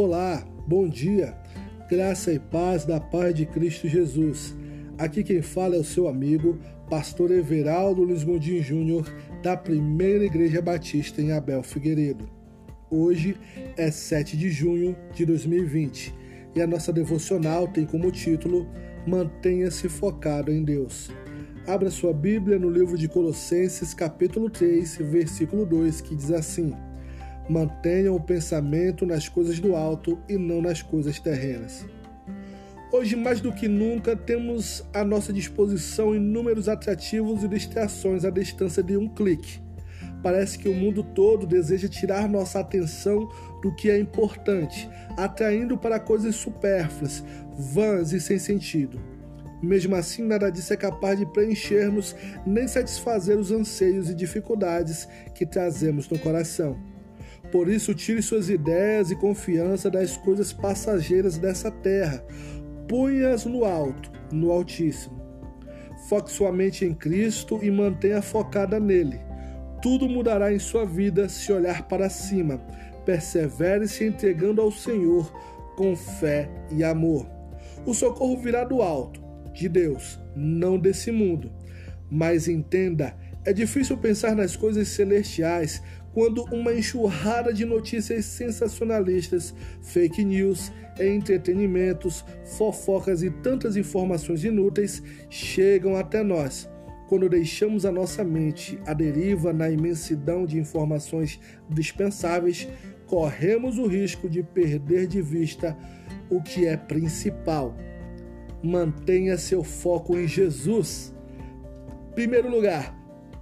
Olá, bom dia, graça e paz da paz de Cristo Jesus. Aqui quem fala é o seu amigo, pastor Everaldo Luiz Gondim Júnior, da Primeira Igreja Batista em Abel Figueiredo. Hoje é 7 de junho de 2020 e a nossa devocional tem como título Mantenha-se focado em Deus. Abra sua Bíblia no livro de Colossenses, capítulo 3, versículo 2, que diz assim: Mantenham o pensamento nas coisas do alto e não nas coisas terrenas. Hoje, mais do que nunca, temos à nossa disposição inúmeros atrativos e distrações à distância de um clique. Parece que o mundo todo deseja tirar nossa atenção do que é importante, atraindo para coisas supérfluas, vãs e sem sentido. Mesmo assim, nada disso é capaz de preencher-nos nem satisfazer os anseios e dificuldades que trazemos no coração. Por isso, tire suas ideias e confiança das coisas passageiras dessa terra. Ponha-as no alto, no Altíssimo. Foque sua mente em Cristo e mantenha focada nele. Tudo mudará em sua vida se olhar para cima. Persevere se entregando ao Senhor com fé e amor. O socorro virá do alto, de Deus, não desse mundo. Mas entenda, é difícil pensar nas coisas celestiais quando uma enxurrada de notícias sensacionalistas, fake news, entretenimentos, fofocas e tantas informações inúteis chegam até nós. Quando deixamos a nossa mente à deriva na imensidão de informações dispensáveis, corremos o risco de perder de vista o que é principal. Mantenha seu foco em Jesus. Primeiro lugar,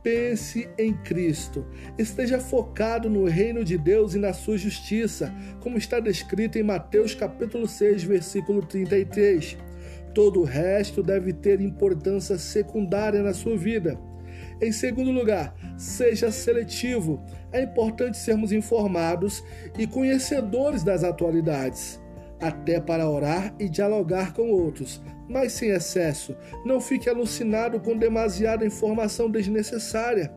pense em Cristo. Esteja focado no reino de Deus e na sua justiça, como está descrito em Mateus capítulo 6, versículo 33. Todo o resto deve ter importância secundária na sua vida. Em segundo lugar, seja seletivo. É importante sermos informados e conhecedores das atualidades até para orar e dialogar com outros, mas sem excesso. Não fique alucinado com demasiada informação desnecessária.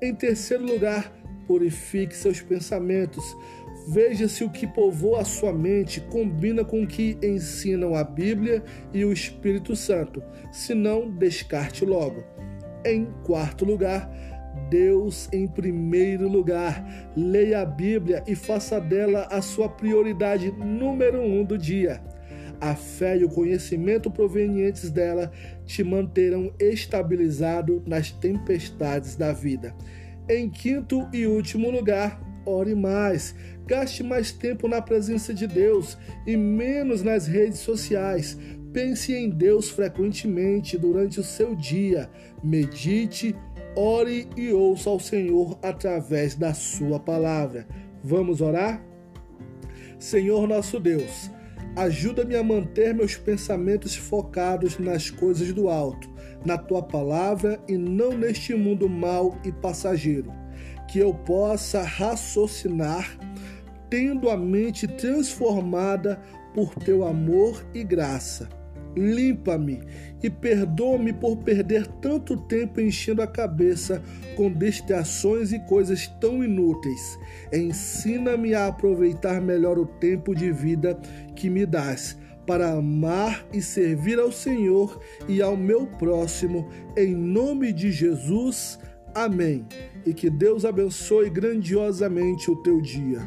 Em terceiro lugar, purifique seus pensamentos. Veja se o que povoa a sua mente combina com o que ensinam a Bíblia e o Espírito Santo. Se não, descarte logo. Em quarto lugar, Deus em primeiro lugar. Leia a Bíblia e faça dela a sua prioridade número um do dia. A fé e o conhecimento provenientes dela te manterão estabilizado nas tempestades da vida. Em quinto e último lugar, ore mais. Gaste mais tempo na presença de Deus e menos nas redes sociais. Pense em Deus frequentemente durante o seu dia. Medite, ore e ouça ao Senhor através da Sua palavra. Vamos orar? Senhor nosso Deus, ajuda-me a manter meus pensamentos focados nas coisas do alto, na Tua palavra e não neste mundo mau e passageiro. Que eu possa raciocinar, tendo a mente transformada por Teu amor e graça limpa-me e perdoa-me por perder tanto tempo enchendo a cabeça com distrações e coisas tão inúteis. Ensina-me a aproveitar melhor o tempo de vida que me dás para amar e servir ao Senhor e ao meu próximo, em nome de Jesus. Amém. E que Deus abençoe grandiosamente o teu dia.